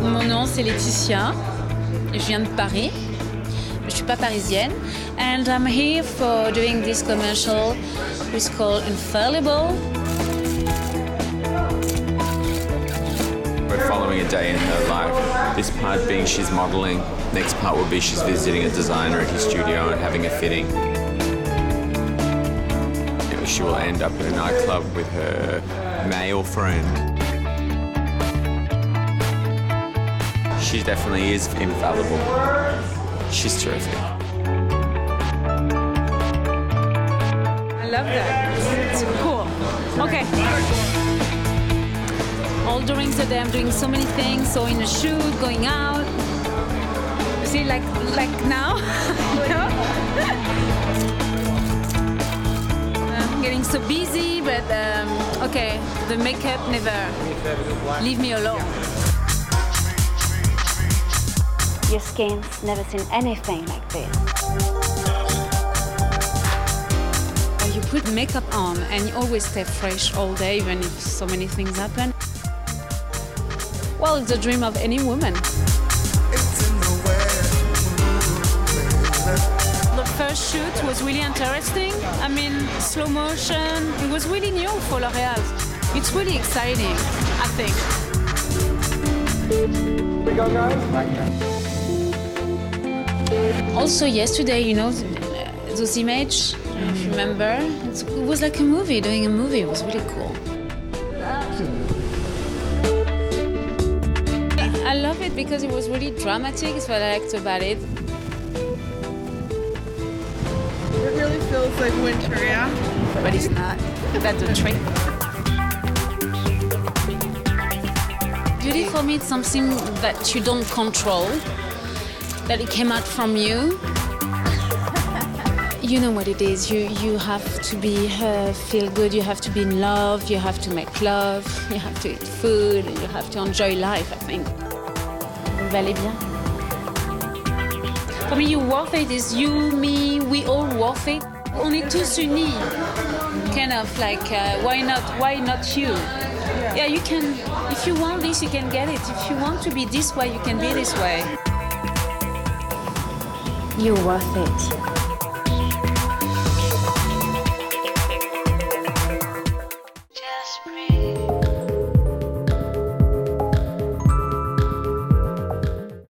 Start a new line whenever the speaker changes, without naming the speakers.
Mon nom c'est Laetitia. Je viens de Paris. Je suis pas parisienne. And I'm here for doing this commercial which is called Infallible.
We're following a day in her life. This part being she's modelling. Next part will be she's visiting a designer at his studio and having a fitting. She will end up in a nightclub with her male friend. She definitely is infallible. She's terrific.
I love that. It's cool. Okay. All during the day, I'm doing so many things. So in a shoot, going out. You See, like like now. Getting so busy, but um, okay. The makeup never leave me alone.
Your skin's never seen anything like this.
You put makeup on and you always stay fresh all day, even if so many things happen. Well, it's the dream of any woman. The first shoot was really interesting. I mean, slow motion. It was really new for L'Oréal. It's really exciting, I think.
Here We go, guys.
Also, yesterday, you know, those images, if you remember, it was like a movie, doing a movie. It was really cool. I love it because it was really dramatic. It's what I liked about it.
It really feels like winter, yeah?
But it's not. That's the trick. Beauty for me is something that you don't control, that it came out from you. You know what it is. You you have to be uh, feel good. You have to be in love. You have to make love. You have to eat food. And you have to enjoy life. I think. Vous bien. For me, you worth it is you, me, we all worth it. On est tous unis. Kind of like, uh, why not? Why not you? Yeah, you can. If you want this, you can get it. If you want to be this way, you can be this way.
You're worth it.